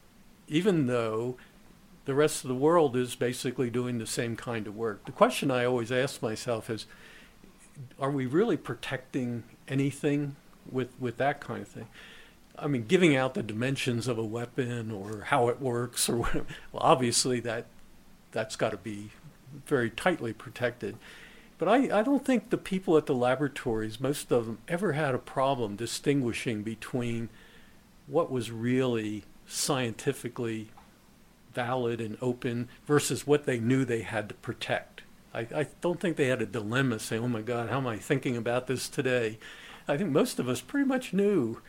even though the rest of the world is basically doing the same kind of work. The question I always ask myself is, are we really protecting anything with, with that kind of thing? I mean, giving out the dimensions of a weapon or how it works or whatever, [LAUGHS] well, obviously that that's got to be very tightly protected. But I, I don't think the people at the laboratories, most of them, ever had a problem distinguishing between what was really scientifically valid and open versus what they knew they had to protect. I, I don't think they had a dilemma saying, oh my God, how am I thinking about this today? I think most of us pretty much knew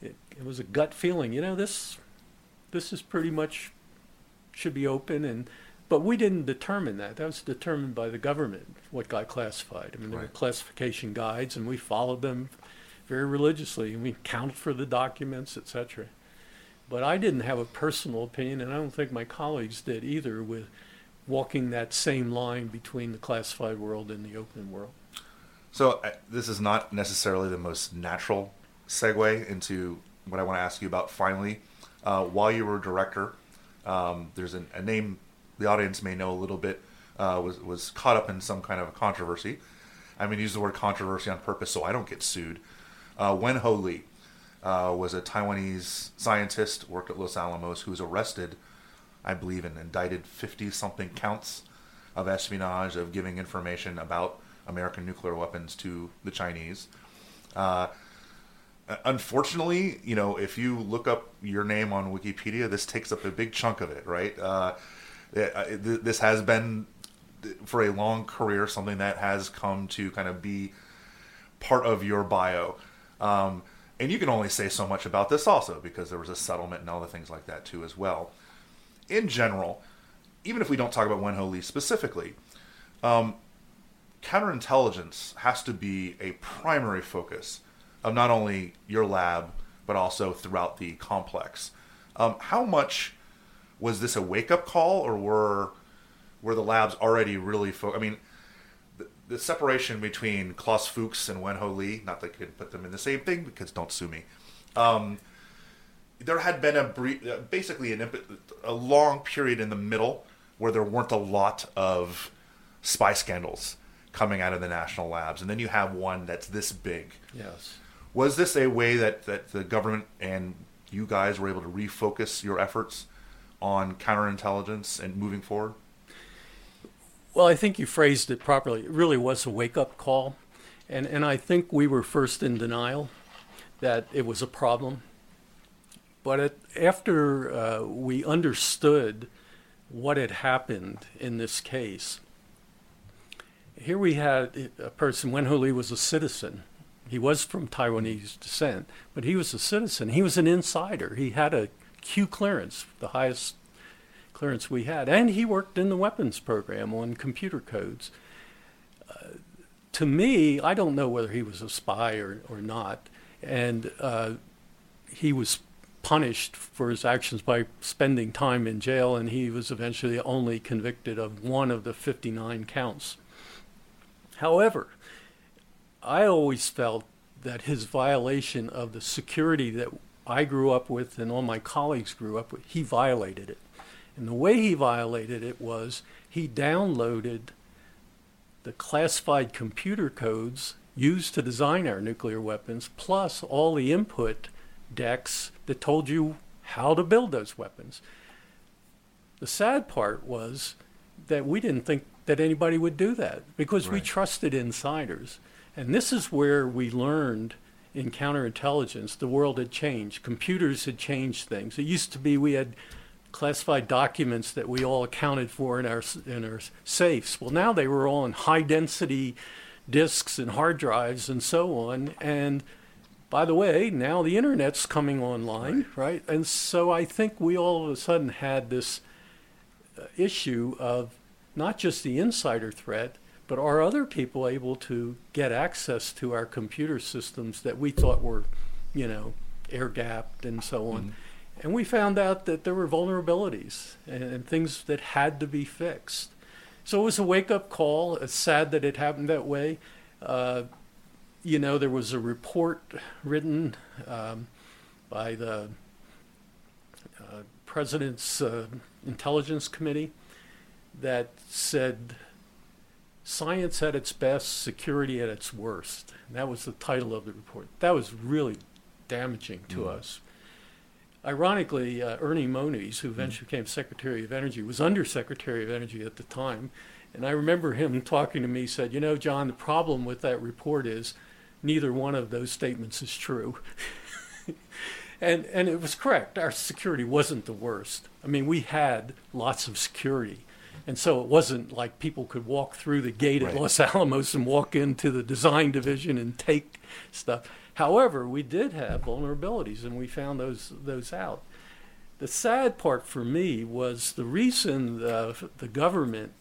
it, it was a gut feeling, you know, this this is pretty much should be open and but we didn't determine that. That was determined by the government, what got classified. I mean, there were classification guides, and we followed them very religiously, and we counted for the documents, etc. But I didn't have a personal opinion, and I don't think my colleagues did either, with walking that same line between the classified world and the open world. So uh, this is not necessarily the most natural segue into what I want to ask you about. Finally, uh, while you were director, um, there's an, a name the audience may know a little bit. Uh, was was caught up in some kind of a controversy. Going to use the word controversy on purpose so I don't get sued. Uh, Wen Ho Lee uh, was a Taiwanese scientist, worked at Los Alamos, who was arrested, I believe, and indicted 50 something counts of espionage, of giving information about American nuclear weapons to the Chinese. Uh, unfortunately, you know, if you look up your name on Wikipedia, this takes up a big chunk of it, right? This has been, for a long career, something that has come to kind of be part of your bio. Um, and you can only say so much about this also because there was a settlement and other things like that too as well. In general, even if we don't talk about Wen Ho Lee specifically, um, counterintelligence has to be a primary focus of not only your lab but also throughout the complex. Um, how much was this a wake up call, or were were the labs already really? Fo- I mean, the, the separation between Klaus Fuchs and Wen Ho Lee, not that I could put them in the same thing because don't sue me. Um, there had been a brief, basically an a long period in the middle where there weren't a lot of spy scandals coming out of the national labs, and then you have one that's this big. Yes. Was this a way that, that the government and you guys were able to refocus your efforts on counterintelligence and moving forward? Well, I think you phrased it properly. It really was a wake up call. And, and I think we were first in denial that it was a problem. But it, after uh, we understood what had happened in this case, here we had a person, Wen Lee was a citizen. He was from Taiwanese descent, but he was a citizen. He was an insider. He had a Q clearance, the highest clearance we had, and he worked in the weapons program on computer codes. Uh, to me, I don't know whether he was a spy or, or not, and uh, he was punished for his actions by spending time in jail, and he was eventually only convicted of one of the 59 counts. However, I always felt that his violation of the security that I grew up with and all my colleagues grew up with, he violated it. And the way he violated it was he downloaded the classified computer codes used to design our nuclear weapons, plus all the input decks that told you how to build those weapons. The sad part was that we didn't think that anybody would do that because we trusted insiders. And this is where we learned in counterintelligence the world had changed. Computers had changed things. It used to be we had classified documents that we all accounted for in our in our safes. Well, now they were all in high density disks and hard drives and so on. And by the way, now the internet's coming online, right? And so I think we all of a sudden had this uh, issue of not just the insider threat, but are other people able to get access to our computer systems that we thought were, you know, air gapped and so on? And we found out that there were vulnerabilities and, and things that had to be fixed. So it was a wake up call. It's sad that it happened that way. Uh, you know, there was a report written um, by the uh, president's uh, intelligence committee that said science at its best, security at its worst. And that was the title of the report. That was really damaging to us. Ironically, uh, Ernie Moniz, who eventually became Secretary of Energy, was Undersecretary of Energy at the time. And I remember him talking to me, said, You know, John, the problem with that report is neither one of those statements is true. [LAUGHS] And, and it was correct. Our security wasn't the worst. I mean, we had lots of security. And so it wasn't like people could walk through the gate at Right. Los Alamos and walk into the design division and take stuff. However, we did have vulnerabilities, and we found those those out. The sad part for me was the reason the, the government,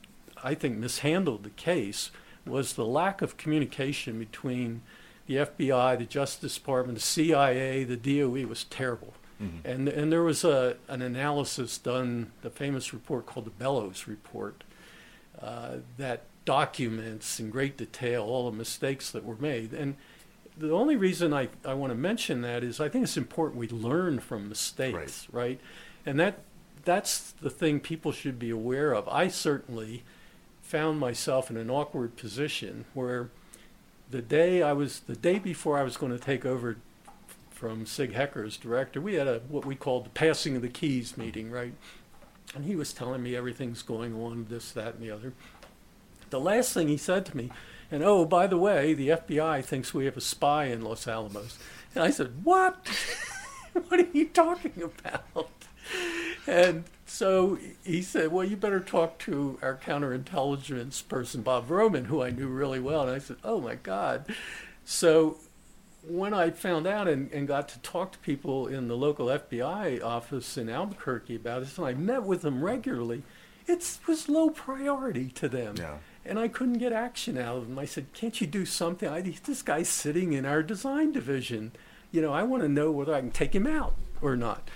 I think, mishandled the case was the lack of communication between the FBI, the Justice Department, the CIA, the DOE was terrible. And, and there was a, an analysis done, the famous report called the Bellows Report, uh, that documents in great detail all the mistakes that were made. And the only reason I, I want to mention that is I think it's important we learn from mistakes, right? And that that's the thing people should be aware of. I certainly found myself in an awkward position where the day I was the day before I was going to take over from Sig Hecker's director, we had a what we called the passing of the keys meeting, right? And he was telling me everything's going on, this, that, and the other. The last thing he said to me, and oh, by the way, the FBI thinks we have a spy in Los Alamos. And I said, What? [LAUGHS] what are you talking about? And so he said, Well, you better talk to our counterintelligence person, Bob Vrooman, who I knew really well. And I said, Oh my God. So when I found out and, and got to talk to people in the local FBI office in Albuquerque about this, and I met with them regularly, it was low priority to them. Yeah. And I couldn't get action out of them. I said, Can't you do something? I, this guy's sitting in our design division. You know, I want to know whether I can take him out or not.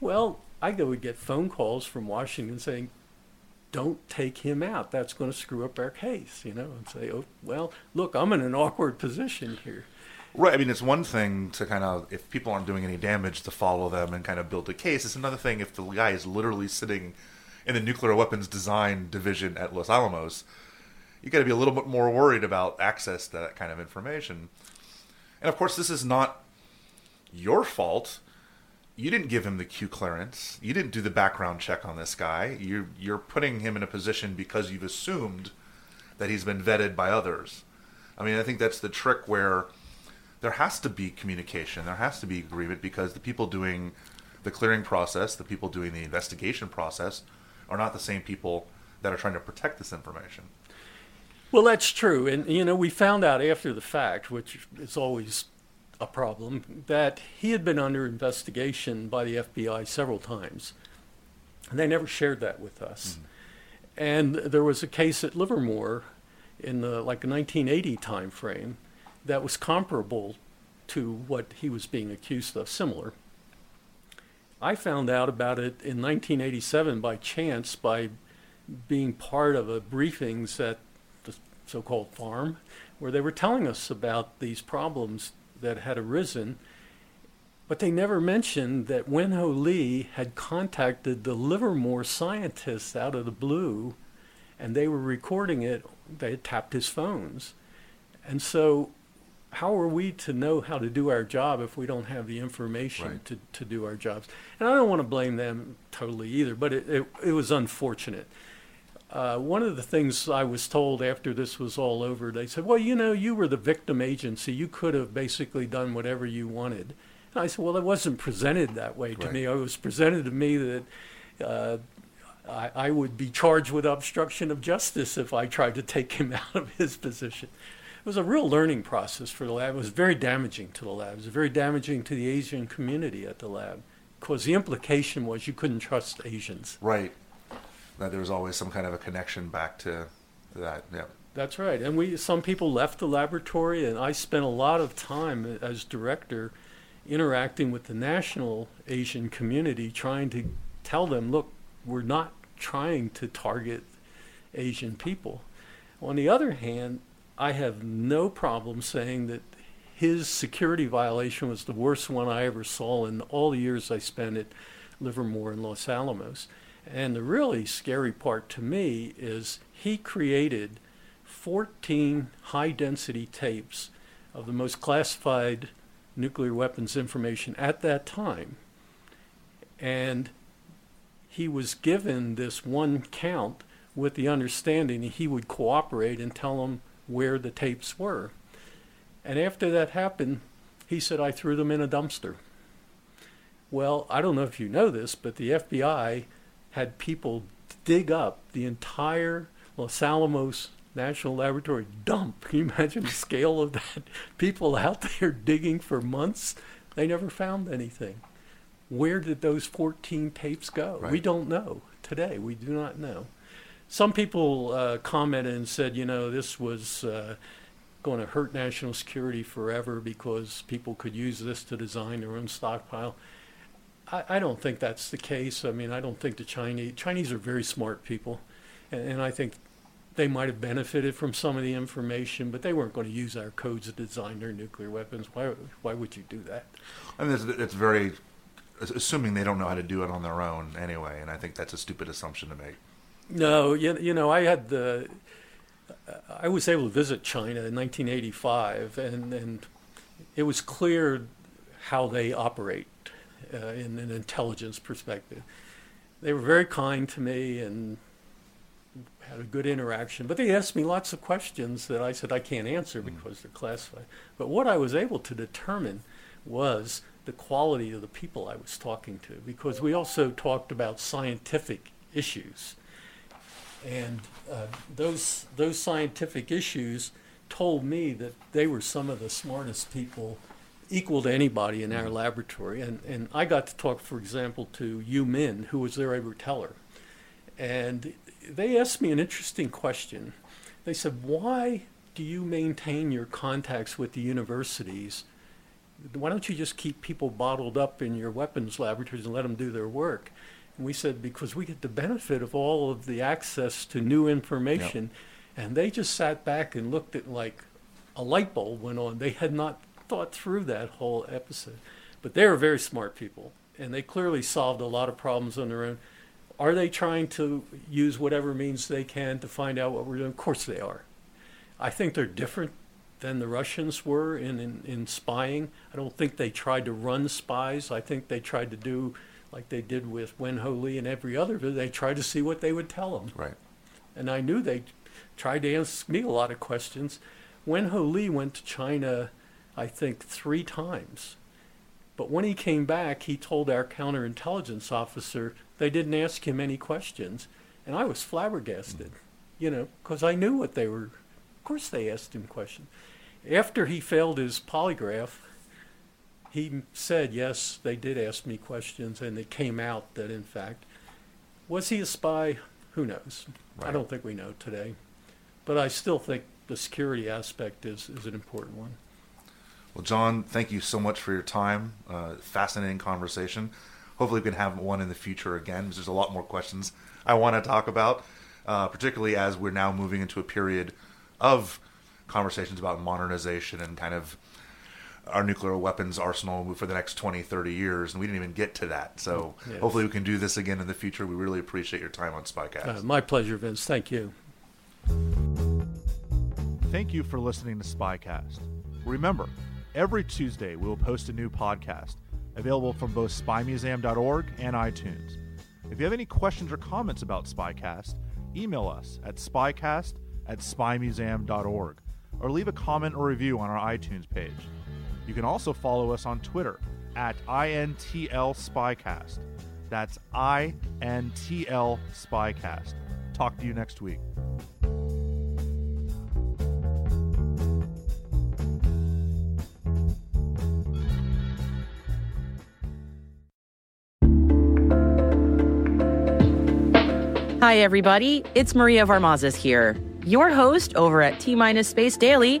Well, I go would get phone calls from Washington saying, don't take him out. That's going to screw up our case, you know, and say, oh, well, look, I'm in an awkward position here. Right. I mean, it's one thing to kind of, if people aren't doing any damage, to follow them and kind of build a case. It's another thing if the guy is literally sitting in the nuclear weapons design division at Los Alamos. You got to be a little bit more worried about access to that kind of information. And of course, this is not your fault. You didn't give him the Q clearance. You didn't do the background check on this guy. You're you're putting him in a position because you've assumed that he's been vetted by others. I mean, I think that's the trick where there has to be communication, there has to be agreement because the people doing the clearing process, the people doing the investigation process, are not the same people that are trying to protect this information. Well, that's true. And, you know, we found out after the fact, which is always a problem, that he had been under investigation by the FBI several times. And they never shared that with us. Mm-hmm. And there was a case at Livermore in the like 1980 time frame that was comparable to what he was being accused of, similar. I found out about it in 1987 by chance by being part of a briefings at the so-called farm where they were telling us about these problems that had arisen but they never mentioned that Wen Ho Lee had contacted the Livermore scientists out of the blue and they were recording it they had tapped his phones and so how are we to know how to do our job if we don't have the information Right. to, to do our jobs? And I don't want to blame them totally either, but it, it, it was unfortunate. Uh, one of the things I was told after this was all over, they said, well, you know, you were the victim agency. You could have basically done whatever you wanted. And I said, well, it wasn't presented that way to Right. me. It was presented to me that uh, I, I would be charged with obstruction of justice if I tried to take him [LAUGHS] out of his position. It was a real learning process for the lab. It was very damaging to the lab. It was very damaging to the Asian community at the lab because the implication was you couldn't trust Asians. Right. That there was always some kind of a connection back to that. Yeah. That's right. And we some people left the laboratory and I spent a lot of time as director interacting with the national Asian community trying to tell them, look, we're not trying to target Asian people. On the other hand, I have no problem saying that his security violation was the worst one I ever saw in all the years I spent at Livermore and Los Alamos. And the really scary part to me is he created 14 high density tapes of the most classified nuclear weapons information at that time. And he was given this one count with the understanding that he would cooperate and tell them where the tapes were. And after that happened, he said, I threw them in a dumpster. Well, I don't know if you know this, but the FBI had people dig up the entire Los Alamos National Laboratory dump. Can you imagine the scale of that? [LAUGHS] People out there digging for months, they never found anything. Where did those 14 tapes go? Right. We don't know today. We do not know. Some people uh, commented and said, you know, this was uh, going to hurt national security forever because people could use this to design their own stockpile. I, I don't think that's the case. I mean, I don't think the Chinese Chinese are very smart people, and, and I think they might have benefited from some of the information, but they weren't going to use our codes to design their nuclear weapons. Why? Why would you do that? I mean, it's, it's very assuming they don't know how to do it on their own anyway, and I think that's a stupid assumption to make. No, you, you know, I had the. I was able to visit China in 1985, and, and it was clear how they operate uh, in an intelligence perspective. They were very kind to me and had a good interaction, but they asked me lots of questions that I said I can't answer because they're classified. But what I was able to determine was the quality of the people I was talking to, because we also talked about scientific issues. And uh, those, those scientific issues told me that they were some of the smartest people equal to anybody in our laboratory. And, and I got to talk, for example, to Yu Min, who was their Edward Teller. And they asked me an interesting question. They said, Why do you maintain your contacts with the universities? Why don't you just keep people bottled up in your weapons laboratories and let them do their work? And we said, Because we get the benefit of all of the access to new information. And they just sat back and looked at like a light bulb went on. They had not thought through that whole episode. But they are very smart people, and they clearly solved a lot of problems on their own. Are they trying to use whatever means they can to find out what we're doing? Of course they are. I think they're different than the Russians were in, in, in spying. I don't think they tried to run spies. I think they tried to do like they did with Wen Ho Lee and every other. They tried to see what they would tell them. Right. And I knew they tried to ask me a lot of questions. Wen Ho Lee went to China, I think, three times. But when he came back, he told our counterintelligence officer they didn't ask him any questions. And I was flabbergasted, mm. you know, because I knew what they were. Of course, they asked him questions. After he failed his polygraph, he said, yes, they did ask me questions, and it came out that, in fact, was he a spy? Who knows? I don't think we know today. But I still think the security aspect is, is an important one. Well, John, thank you so much for your time. Uh, fascinating conversation. Hopefully, we can have one in the future again because there's a lot more questions I want to talk about, uh, particularly as we're now moving into a period of conversations about modernization and kind of our nuclear weapons arsenal for the next 20, 30 years. And we didn't even get to that. So Yes. hopefully, we can do this again in the future. We really appreciate your time on Spycast. Uh, my pleasure, Vince. Thank you. Thank you for listening to Spycast. Remember, every Tuesday we will post a new podcast available from both spymuseum.org and iTunes. If you have any questions or comments about Spycast, email us at spycast at spymuseum.org or leave a comment or review on our iTunes page. You can also follow us on Twitter at INTL Spycast. That's INTL Spycast. Talk to you next week. Hi, everybody. It's Maria Varmazis here, your host over at T Minus Space Daily,